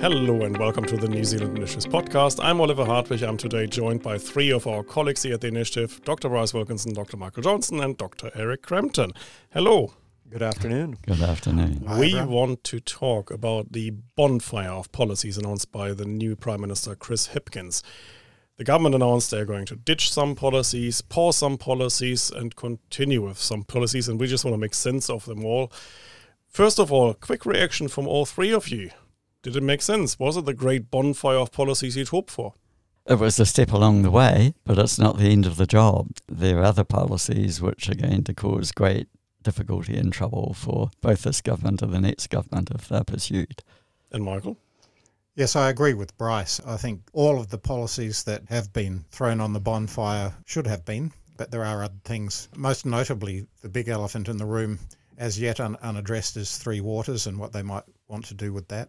Hello and welcome to the New Zealand Initiative's podcast. I'm Oliver Hartwich. I'm today joined by three of our colleagues here at the initiative Dr. Bryce Wilkinson, Dr. Michael Johnson, and Dr. Eric Crampton. Hello. Good afternoon. Good afternoon. we want to talk about the bonfire of policies announced by the new Prime Minister Chris Hipkins. The government announced they're going to ditch some policies, pause some policies, and continue with some policies, and we just want to make sense of them all. First of all, quick reaction from all three of you. Did it make sense? Was it the great bonfire of policies you'd hoped for? It was a step along the way, but it's not the end of the job. There are other policies which are going to cause great difficulty and trouble for both this government and the next government if they're pursued. And Michael? Yes, I agree with Bryce. I think all of the policies that have been thrown on the bonfire should have been, but there are other things. Most notably, the big elephant in the room, as yet un- unaddressed, is Three Waters and what they might want to do with that.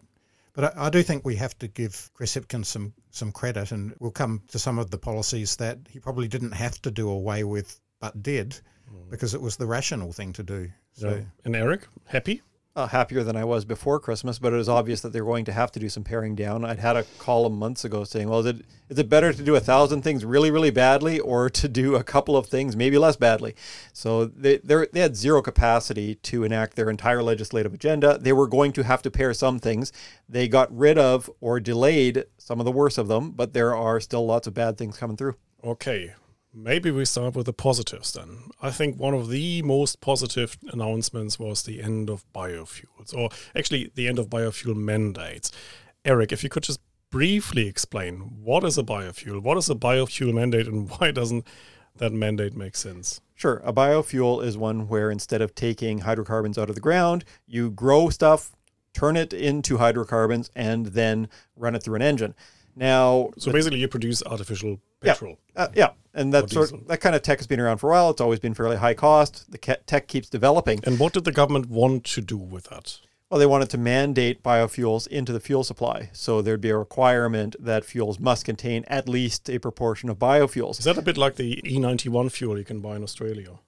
But I, I do think we have to give Chris Hipkins some, some credit, and we'll come to some of the policies that he probably didn't have to do away with, but did, mm. because it was the rational thing to do. So. Yeah. And Eric, happy? Uh, happier than I was before Christmas, but it was obvious that they're going to have to do some paring down. I'd had a column months ago saying, well, is it, is it better to do a thousand things really, really badly or to do a couple of things maybe less badly? So they, they had zero capacity to enact their entire legislative agenda. They were going to have to pare some things. They got rid of or delayed some of the worst of them, but there are still lots of bad things coming through. Okay, maybe we start with the positives then. I think one of the most positive announcements was the end of biofuels, or actually the end of biofuel mandates. Eric, if you could just briefly explain what is a biofuel, what is a biofuel mandate, and why doesn't that mandate make sense? Sure. A biofuel is one where instead of taking hydrocarbons out of the ground, you grow stuff, turn it into hydrocarbons, and then run it through an engine. Now, So basically, you produce artificial petrol. uh, yeah, and that sort diesel. that kind of tech has been around for a while. It's always been fairly high cost. The tech keeps developing. And what did the government want to do with that? Well, they wanted to mandate biofuels into the fuel supply, so there'd be a requirement that fuels must contain at least a proportion of biofuels. Is that a bit like the E91 fuel you can buy in Australia?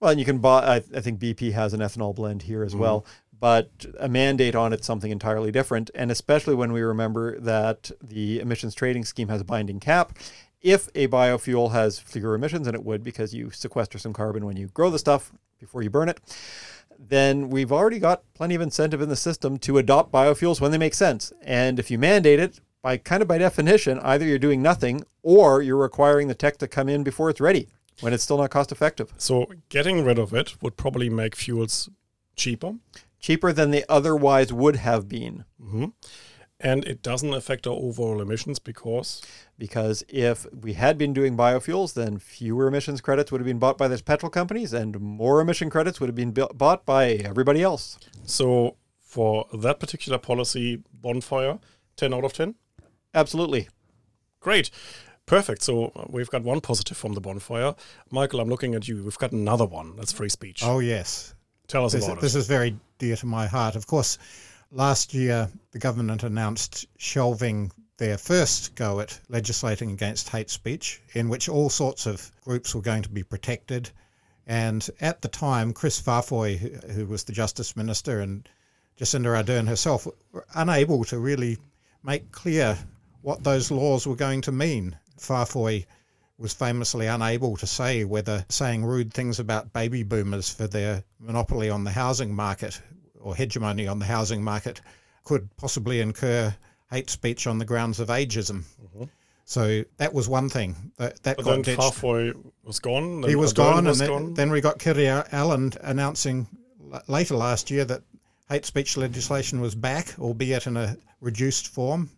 Well, and you can buy. I, I think BP has an ethanol blend here as mm-hmm. well, but a mandate on it's something entirely different. And especially when we remember that the emissions trading scheme has a binding cap. If a biofuel has fewer emissions, and it would because you sequester some carbon when you grow the stuff before you burn it, then we've already got plenty of incentive in the system to adopt biofuels when they make sense. And if you mandate it, by kind of by definition, either you're doing nothing or you're requiring the tech to come in before it's ready when it's still not cost effective. So getting rid of it would probably make fuels cheaper. cheaper than they otherwise would have been. hmm And it doesn't affect our overall emissions because Because if we had been doing biofuels, then fewer emissions credits would have been bought by the petrol companies, and more emission credits would have been bu- bought by everybody else. so for that particular policy bonfire, 10 out of 10. Absolutely. Great. Perfect. So uh, we've got one positive from the bonfire. Michael, I'm looking at you. We've got another one. That's free speech. Oh, yes. Tell us This, about this it. is very dear to my heart. Of course, last year the government announced shelving their first go at legislating against hate speech, in which all sorts of groups were going to be protected. And at the time, Kris Faafoi, who- who was the Justice Minister, and Jacinda Ardern herself were unable to really make clear what those laws were going to mean. Faafoi was famously unable to say whether saying rude things about baby boomers for their monopoly on the housing market or hegemony on the housing market could possibly incur hate speech on the grounds of ageism. Mm-hmm. So that was one thing that, that But got then ditched. Faafoi was gone. He was Ardern gone, was and then, gone. then we got Kiri Allen announcing later last year that hate speech legislation was back, albeit in a reduced form.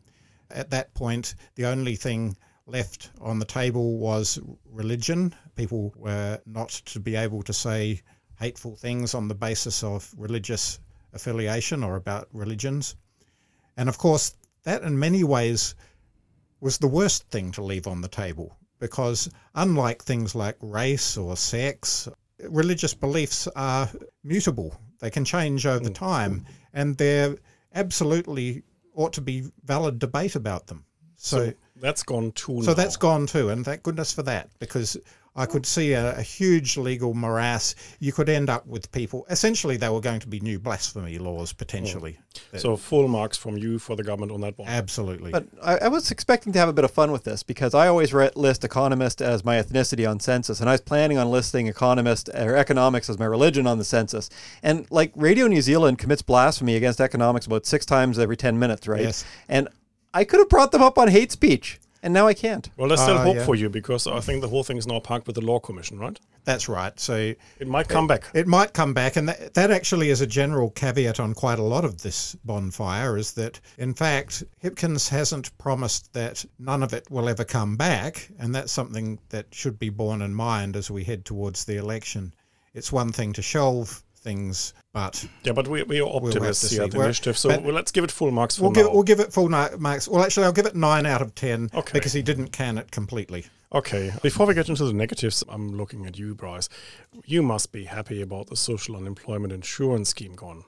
At that point, the only thing left on the table was religion. People were not to be able to say hateful things on the basis of religious affiliation or about religions. And of course, that in many ways was the worst thing to leave on the table because, unlike things like race or sex, religious beliefs are mutable. They can change over mm. time, and there absolutely ought to be valid debate about them. So, so that's gone too. so now. that's gone too, and thank goodness for that, because I could see a, a, huge legal morass. You could end up with people. Essentially, they were going to be new blasphemy laws potentially. Oh. So full marks from you for the government on that one. Absolutely. But I, I, was expecting to have a bit of fun with this because I always re- list economist as my ethnicity on census, and I was planning on listing economist or economics as my religion on the census. And like Radio New Zealand commits blasphemy against economics about six times every ten minutes, right? Yes. And I could have brought them up on hate speech and now I can't. Well, there's still uh, hope yeah. for you because I think the whole thing is now parked with the Law Commission, right? That's right. So it might come it, back. It might come back, and that, that actually is a general caveat on quite a lot of this bonfire. Is that in fact Hipkins hasn't promised that none of it will ever come back, and that's something that should be borne in mind as we head towards the election. It's one thing to shelve things, but yeah, but we, we are optimists we'll here at the initiative, so well, let's give it full marks. we'll give now. we'll give it full marks. Well, actually, I'll give it nine out of ten okay. because he didn't can it completely. Okay, before we get into the negatives, I'm looking at you, Bryce. You must be happy about the social unemployment insurance scheme gone.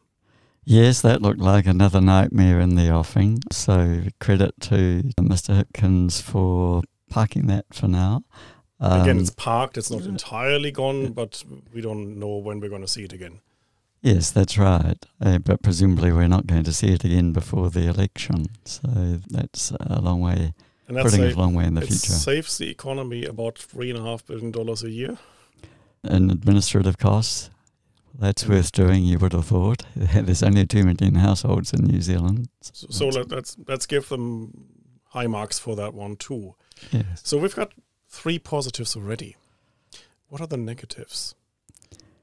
Yes, that looked like another nightmare in the offing. So credit to Mr. Hipkins for parking that for now. Um, again, it's parked. It's not entirely gone, but we don't know when we're going to see it again. Yes, that's right. Uh, but presumably, we're not going to see it again before the election. So that's a long way. And that's putting a, it a long way in the it future. saves the economy about three and a half billion dollars a year. In administrative costs, that's worth doing. You would have thought. There's only two million households in New Zealand. So, so let, let's let's give them high marks for that one too. Yes. So we've got three positives already. What are the negatives?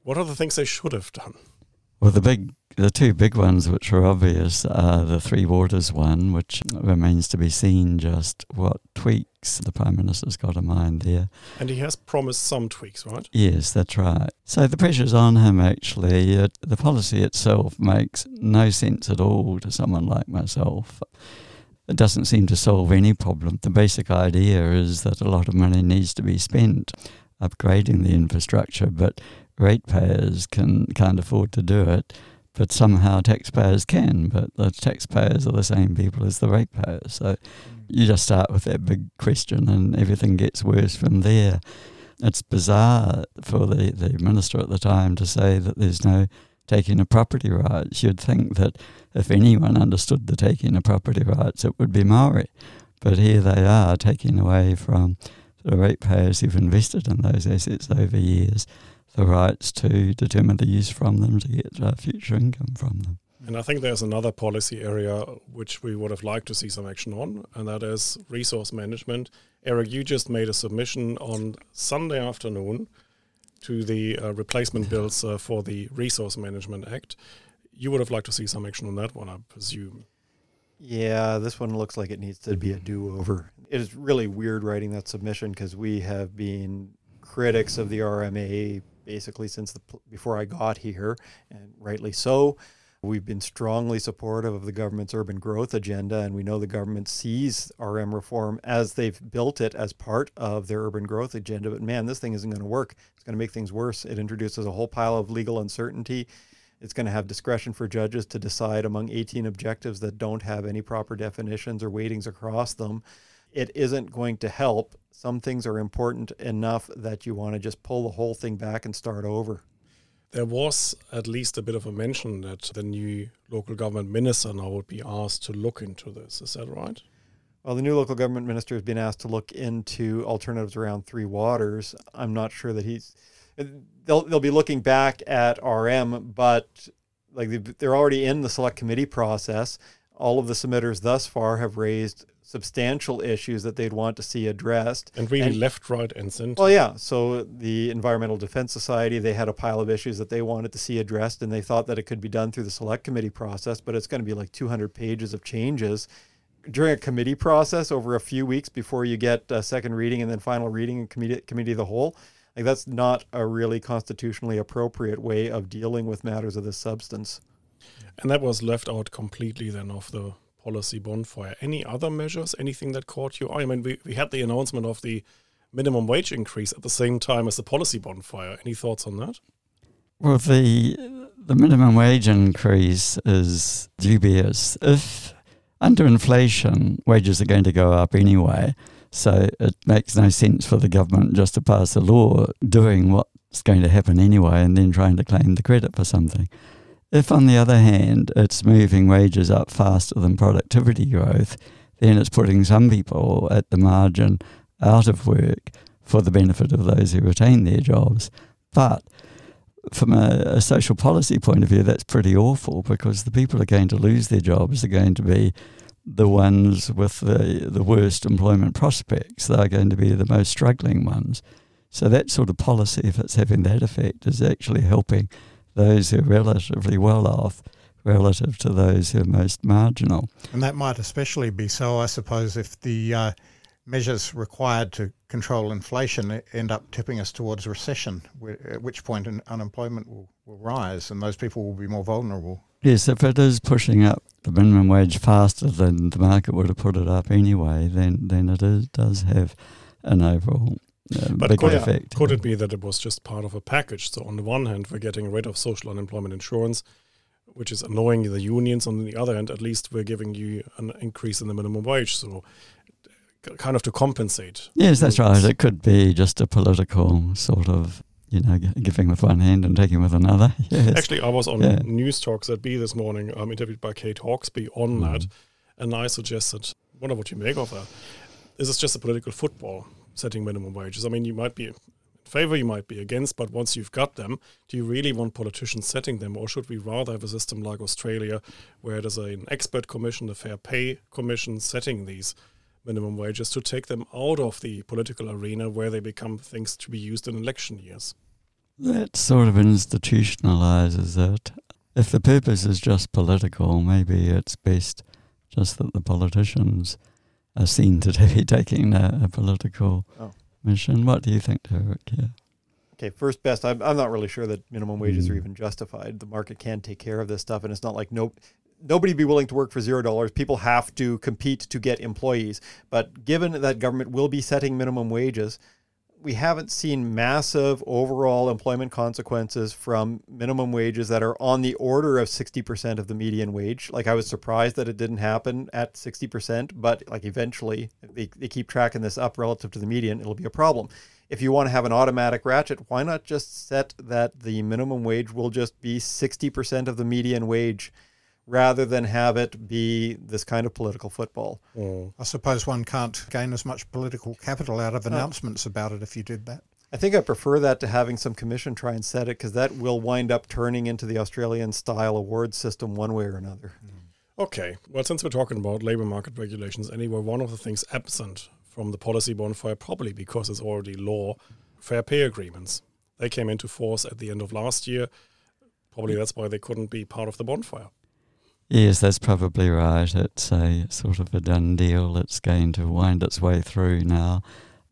What are the things they should have done? Well, the big, the two big ones which are obvious are the Three Waters one, which remains to be seen just what tweaks the Prime Minister's got in mind there. And he has promised some tweaks, right? Yes, that's right. So the pressure's on him, actually. The policy itself makes no sense at all to someone like myself. It doesn't seem to solve any problem. The basic idea is that a lot of money needs to be spent upgrading the infrastructure, but ratepayers can can't afford to do it, but somehow taxpayers can. But the taxpayers are the same people as the ratepayers, so you just start with that big question, and everything gets worse from there. It's bizarre for the, the minister at the time to say that there's no taking of property rights. You'd think that if anyone understood the taking of property rights, it would be Maori. But here they are taking away from the ratepayers who've invested in those assets over years the rights to determine the use from them to get uh, future income from them. And I think there's another policy area which we would have liked to see some action on, and that is resource management. Eric, you just made a submission on Sunday afternoon to the uh, replacement bills uh, for the Resource Management Act. You would have liked to see some action on that one, I presume. Yeah, this one looks like it needs to be a do over. It is really weird writing that submission because we have been critics of the RMA basically since the before I got here, and rightly so. We've been strongly supportive of the government's urban growth agenda, and we know the government sees RM reform as they've built it as part of their urban growth agenda. But man, this thing isn't going to work. It's going to make things worse. It introduces a whole pile of legal uncertainty. It's going to have discretion for judges to decide among 18 objectives that don't have any proper definitions or weightings across them. It isn't going to help some things are important enough that you want to just pull the whole thing back and start over. There was at least a bit of a mention that the new local government minister now would be asked to look into this. Is that right? Well, the new local government minister has been asked to look into alternatives around Three Waters. I'm not sure that he's. They'll they'll be looking back at RM, but like they're already in the select committee process. All of the submitters thus far have raised substantial issues that they'd want to see addressed. And really and, left, right, and center. Well, yeah. So the Environmental Defense Society, they had a pile of issues that they wanted to see addressed, and they thought that it could be done through the select committee process, but it's going to be like 200 pages of changes during a committee process over a few weeks before you get a second reading and then final reading and committee, committee of the whole. Like that's not a really constitutionally appropriate way of dealing with matters of this substance. And that was left out completely then of the policy bonfire. Any other measures? Anything that caught your eye? I mean, we, we had the announcement of the minimum wage increase at the same time as the policy bonfire. Any thoughts on that? Well, the the minimum wage increase is dubious. If under inflation wages are going to go up anyway, So it makes no sense for the government just to pass a law doing what's going to happen anyway and then trying to claim the credit for something. If, on the other hand, it's moving wages up faster than productivity growth, then it's putting some people at the margin out of work for the benefit of those who retain their jobs. But from a, a, social policy point of view, that's pretty awful because the people are going to lose their jobs are going to be the ones with the, the worst employment prospects. They're going to be the most struggling ones. So that sort of policy, if it's having that effect, is actually helping those who are relatively well off relative to those who are most marginal. And that might especially be so, I suppose, if the uh, measures required to control inflation end up tipping us towards recession, at which point unemployment will, will rise and those people will be more vulnerable. Yes, if it is pushing up the minimum wage faster than the market would have put it up anyway, then then it is, does have an overall uh, but could, could it be that it was just part of a package? So on the one hand, we're getting rid of social unemployment insurance, which is annoying the unions. On the other hand, at least we're giving you an increase in the minimum wage. So kind of to compensate. Yes, that's right. It could be just a political sort of you know, giving with one hand and taking with another. Yes. Actually, I was on yeah. Newstalk ZB this morning. I'm interviewed by Kate Hawkesby on mm. that, and I suggested, wonder what you make of that. Is this just a political football setting minimum wages? I mean, you might be in favor, you might be against, but once you've got them, do you really want politicians setting them, or should we rather have a system like Australia, where there's an expert commission, the Fair Pay Commission, setting these? minimum wages to take them out of the political arena where they become things to be used in election years. That sort of institutionalizes it. If the purpose is just political, maybe it's best just that the politicians are seen to be taking a, a political oh. mission. What do you think, Eric? Yeah. Okay, first best. I'm, I'm not really sure that minimum wages mm. are even justified. The market can take care of this stuff, and it's not like no nobody be willing to work for zero dollars. People have to compete to get employees. But given that government will be setting minimum wages, we haven't seen massive overall employment consequences from minimum wages that are on the order of 60% of the median wage. Like I was surprised that it didn't happen at 60%, but like eventually they, they keep tracking this up relative to the median, it'll be a problem. If you want to have an automatic ratchet, why not just set that the minimum wage will just be 60% of the median wage? Rather than have it be this kind of political football. Mm. I suppose one can't gain as much political capital out of announcements about it if you did that. I think I prefer that to having some commission try and set it because that will wind up turning into the Australian style award system one way or another. Mm. Okay. Well, since we're talking about labor market regulations, anyway, one of the things absent from the policy bonfire, probably because it's already law, fair pay agreements. They came into force at the end of last year. Probably that's why they couldn't be part of the bonfire. Yes, that's probably right. It's a sort of a done deal. It's going to wind its way through now.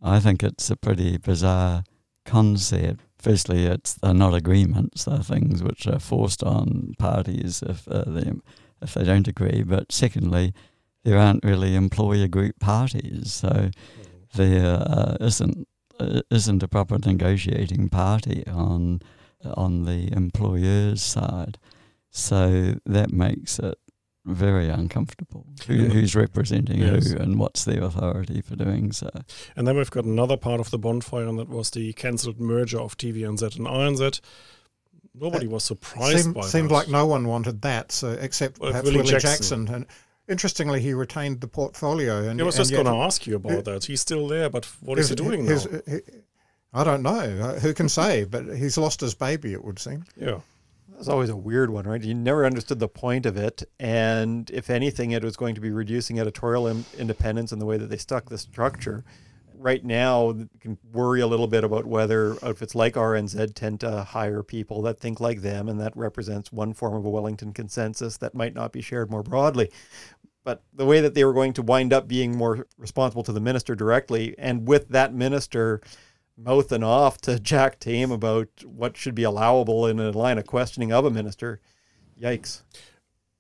I think it's a pretty bizarre concept. Firstly, it's they're not agreements; they're things which are forced on parties if uh, they if they don't agree. But secondly, there aren't really employer group parties, so there uh, isn't uh, isn't a proper negotiating party on on the employer's side. So that makes it very uncomfortable. Who, who's representing yes. who and what's their authority for doing so? And then we've got another part of the bonfire, and that was the cancelled merger of TVNZ and RNZ. Nobody was surprised seemed, by Seemed that. like no one wanted that, so except well, perhaps Willie, Willie Jackson. Jackson. And interestingly, he retained the portfolio. And, I was just going to ask you about that. He's still there, but what his, is he doing his, now? His, I don't know. Uh, who can say? But he's lost his baby, it would seem. Yeah. That's always a weird one, right? You never understood the point of it, and if anything, it was going to be reducing editorial Im- independence in the way that they stuck the structure. Right now, you can worry a little bit about whether outfits like RNZ tend to hire people that think like them, and that represents one form of a Wellington consensus that might not be shared more broadly. But the way that they were going to wind up being more responsible to the minister directly, and with that minister mouthing off to Jack Tame about what should be allowable in a line of questioning of a minister. Yikes.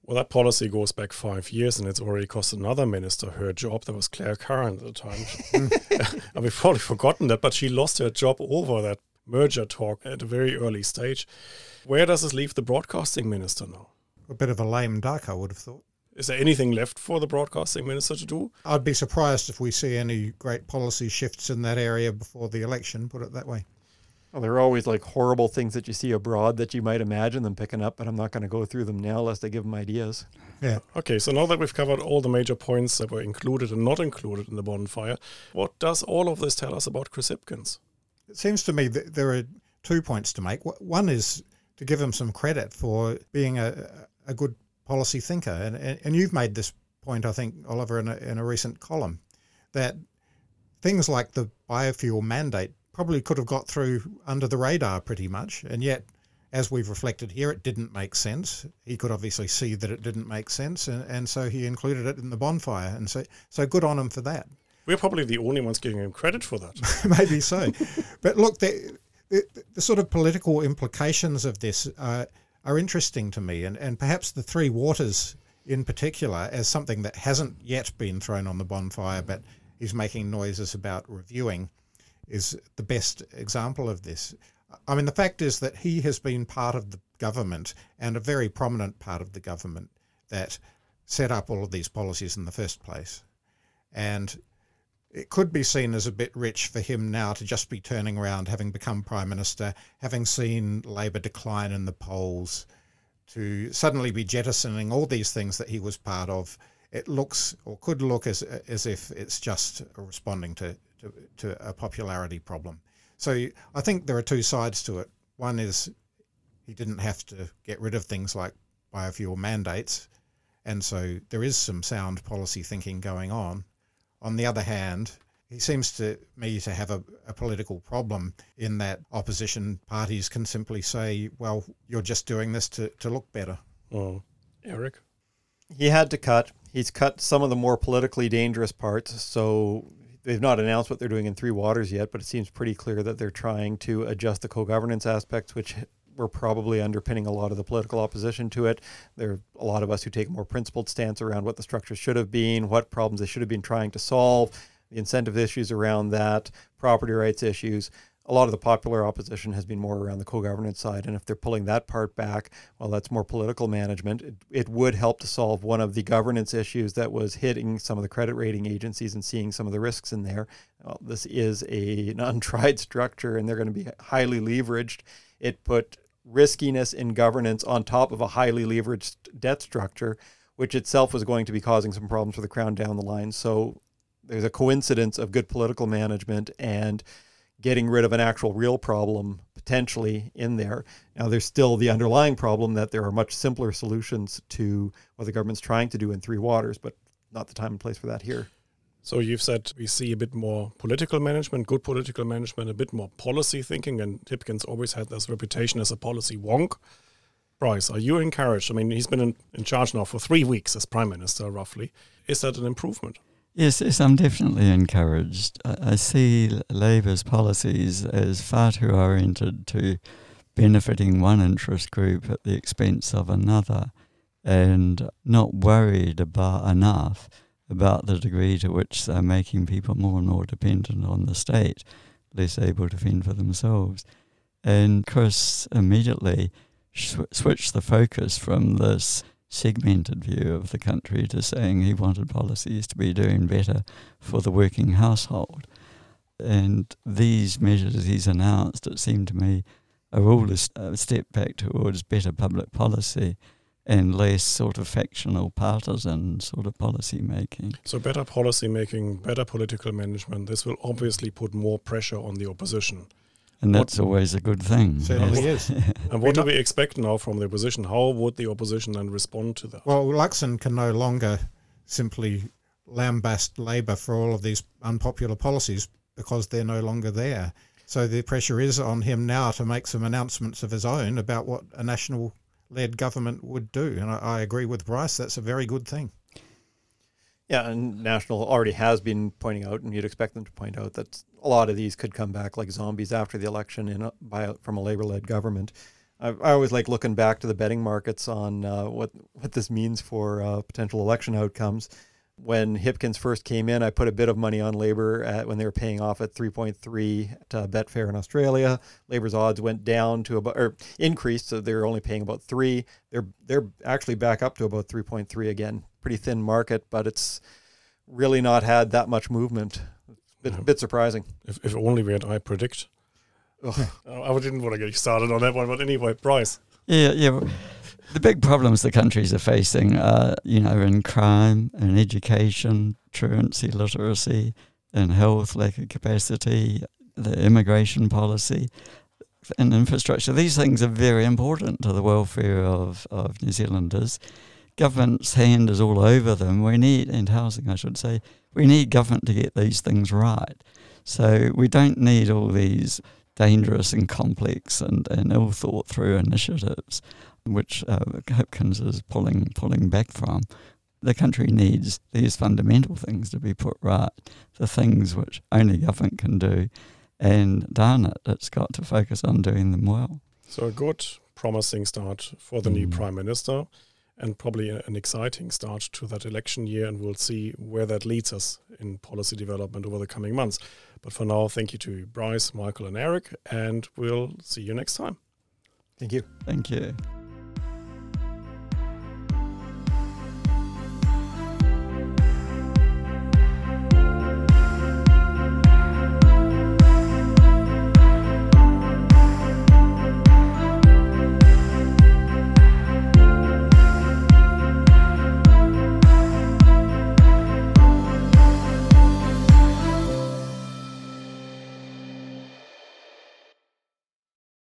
Well, that policy goes back five years, and it's already cost another minister her job. That was Clare Curran at the time. and we've probably forgotten that, but she lost her job over that merger talk at a very early stage. Where does this leave the broadcasting minister now? A bit of a lame duck, I would have thought. Is there anything left for the broadcasting minister to do? I'd be surprised if we see any great policy shifts in that area before the election, put it that way. Well, there are always like horrible things that you see abroad that you might imagine them picking up, but I'm not going to go through them now lest I give them ideas. Yeah. Okay, so now that we've covered all the major points that were included and not included in the bonfire, what does all of this tell us about Chris Hipkins? It seems to me that there are two points to make. One is to give him some credit for being a, a good policy thinker. And, and, and you've made this point, I think, Oliver, in a, in a recent column, that things like the biofuel mandate probably could have got through under the radar pretty much. And yet, as we've reflected here, it didn't make sense. He could obviously see that it didn't make sense. And, and so he included it in the bonfire. And so, so good on him for that. We're probably the only ones giving him credit for that. Maybe so. but look, the, the, the, sort of political implications of this are, are interesting to me. And, and perhaps the Three Waters in particular as something that hasn't yet been thrown on the bonfire, but he's making noises about reviewing is the best example of this. I mean, the fact is that he has been part of the government and a very prominent part of the government that set up all of these policies in the first place. And it could be seen as a bit rich for him now to just be turning around, having become prime minister, having seen Labor decline in the polls, to suddenly be jettisoning all these things that he was part of. It looks or could look as as if it's just responding to to, to a popularity problem. So I think there are two sides to it. One is he didn't have to get rid of things like biofuel mandates, and so there is some sound policy thinking going on. On the other hand, he seems to me to have a, a, political problem in that opposition parties can simply say, well, you're just doing this to, to look better. Mm. Oh. Eric? He had to cut. He's cut some of the more politically dangerous parts. So they've not announced what they're doing in Three Waters yet, but it seems pretty clear that they're trying to adjust the co governance aspects, which were probably underpinning a lot of the political opposition to it. There are a lot of us who take a more principled stance around what the structure should have been, what problems they should have been trying to solve, the incentive issues around that, property rights issues. A lot of the popular opposition has been more around the co-governance side, and if they're pulling that part back, well, that's more political management. It, it would help to solve one of the governance issues that was hitting some of the credit rating agencies and seeing some of the risks in there. Well, this is a, an untried structure, and they're going to be highly leveraged. It put riskiness in governance on top of a highly leveraged debt structure, which itself was going to be causing some problems for the crown down the line. So there's a coincidence of good political management and getting rid of an actual real problem potentially in there. Now, there's still the underlying problem that there are much simpler solutions to what the government's trying to do in Three Waters, but not the time and place for that here. So you've said we see a bit more political management, good political management, a bit more policy thinking, and Hipkins always had this reputation as a policy wonk. Bryce, are you encouraged? I mean, he's been in, in charge now for three weeks as prime minister, roughly. Is that an improvement? Yes, yes, I'm definitely encouraged. I see Labour's policies as far too oriented to benefiting one interest group at the expense of another, and not worried about enough about the degree to which they're making people more and more dependent on the state, less able to fend for themselves. And Chris immediately sw- switched the focus from this segmented view of the country to saying he wanted policies to be doing better for the working household. And these measures he's announced, it seemed to me, are all a step back towards better public policy and less sort of factional partisan sort of policy making. So better policy making, better political management, this will obviously put more pressure on the opposition. And that's what, always a good thing. Certainly yes. is. and what do we expect now from the opposition? How would the opposition then respond to that? Well, Luxon can no longer simply lambast Labor for all of these unpopular policies because they're no longer there. So the pressure is on him now to make some announcements of his own about what a national led government would do. And I, I agree with Bryce, that's a very good thing. Yeah, and National already has been pointing out, and you'd expect them to point out that a lot of these could come back like zombies after the election in a, by from a labor-led government. I, always like looking back to the betting markets on uh, what what this means for uh, potential election outcomes. When Hipkins first came in, I put a bit of money on Labor at, when they were paying off at 3.3 at uh, Betfair in Australia. Labor's odds went down to about or increased, so they're only paying about three. They're they're actually back up to about 3.3 again. Pretty thin market, but it's really not had that much movement. Bit, Yeah. bit surprising. If, if only we had I predict. Ugh. I didn't want to get you started on that one, but anyway, Bryce. Yeah, yeah. The big problems the countries are facing are, you know, in crime, in education, truancy, literacy, in health, lack of capacity, the immigration policy, and infrastructure. These things are very important to the welfare of, of New Zealanders. Government's hand is all over them. We need, and housing, I should say, we need government to get these things right. So we don't need all these dangerous and complex and, and ill thought through initiatives, which uh, Hipkins is pulling pulling back from. The country needs these fundamental things to be put right, the things which only government can do, and darn it, it's got to focus on doing them well. So a good, promising start for the new Mm. prime minister, and probably an exciting start to that election year. And we'll see where that leads us in policy development over the coming months. But for now, thank you to Bryce, Michael, and Eric, and we'll see you next time. Thank you. Thank you.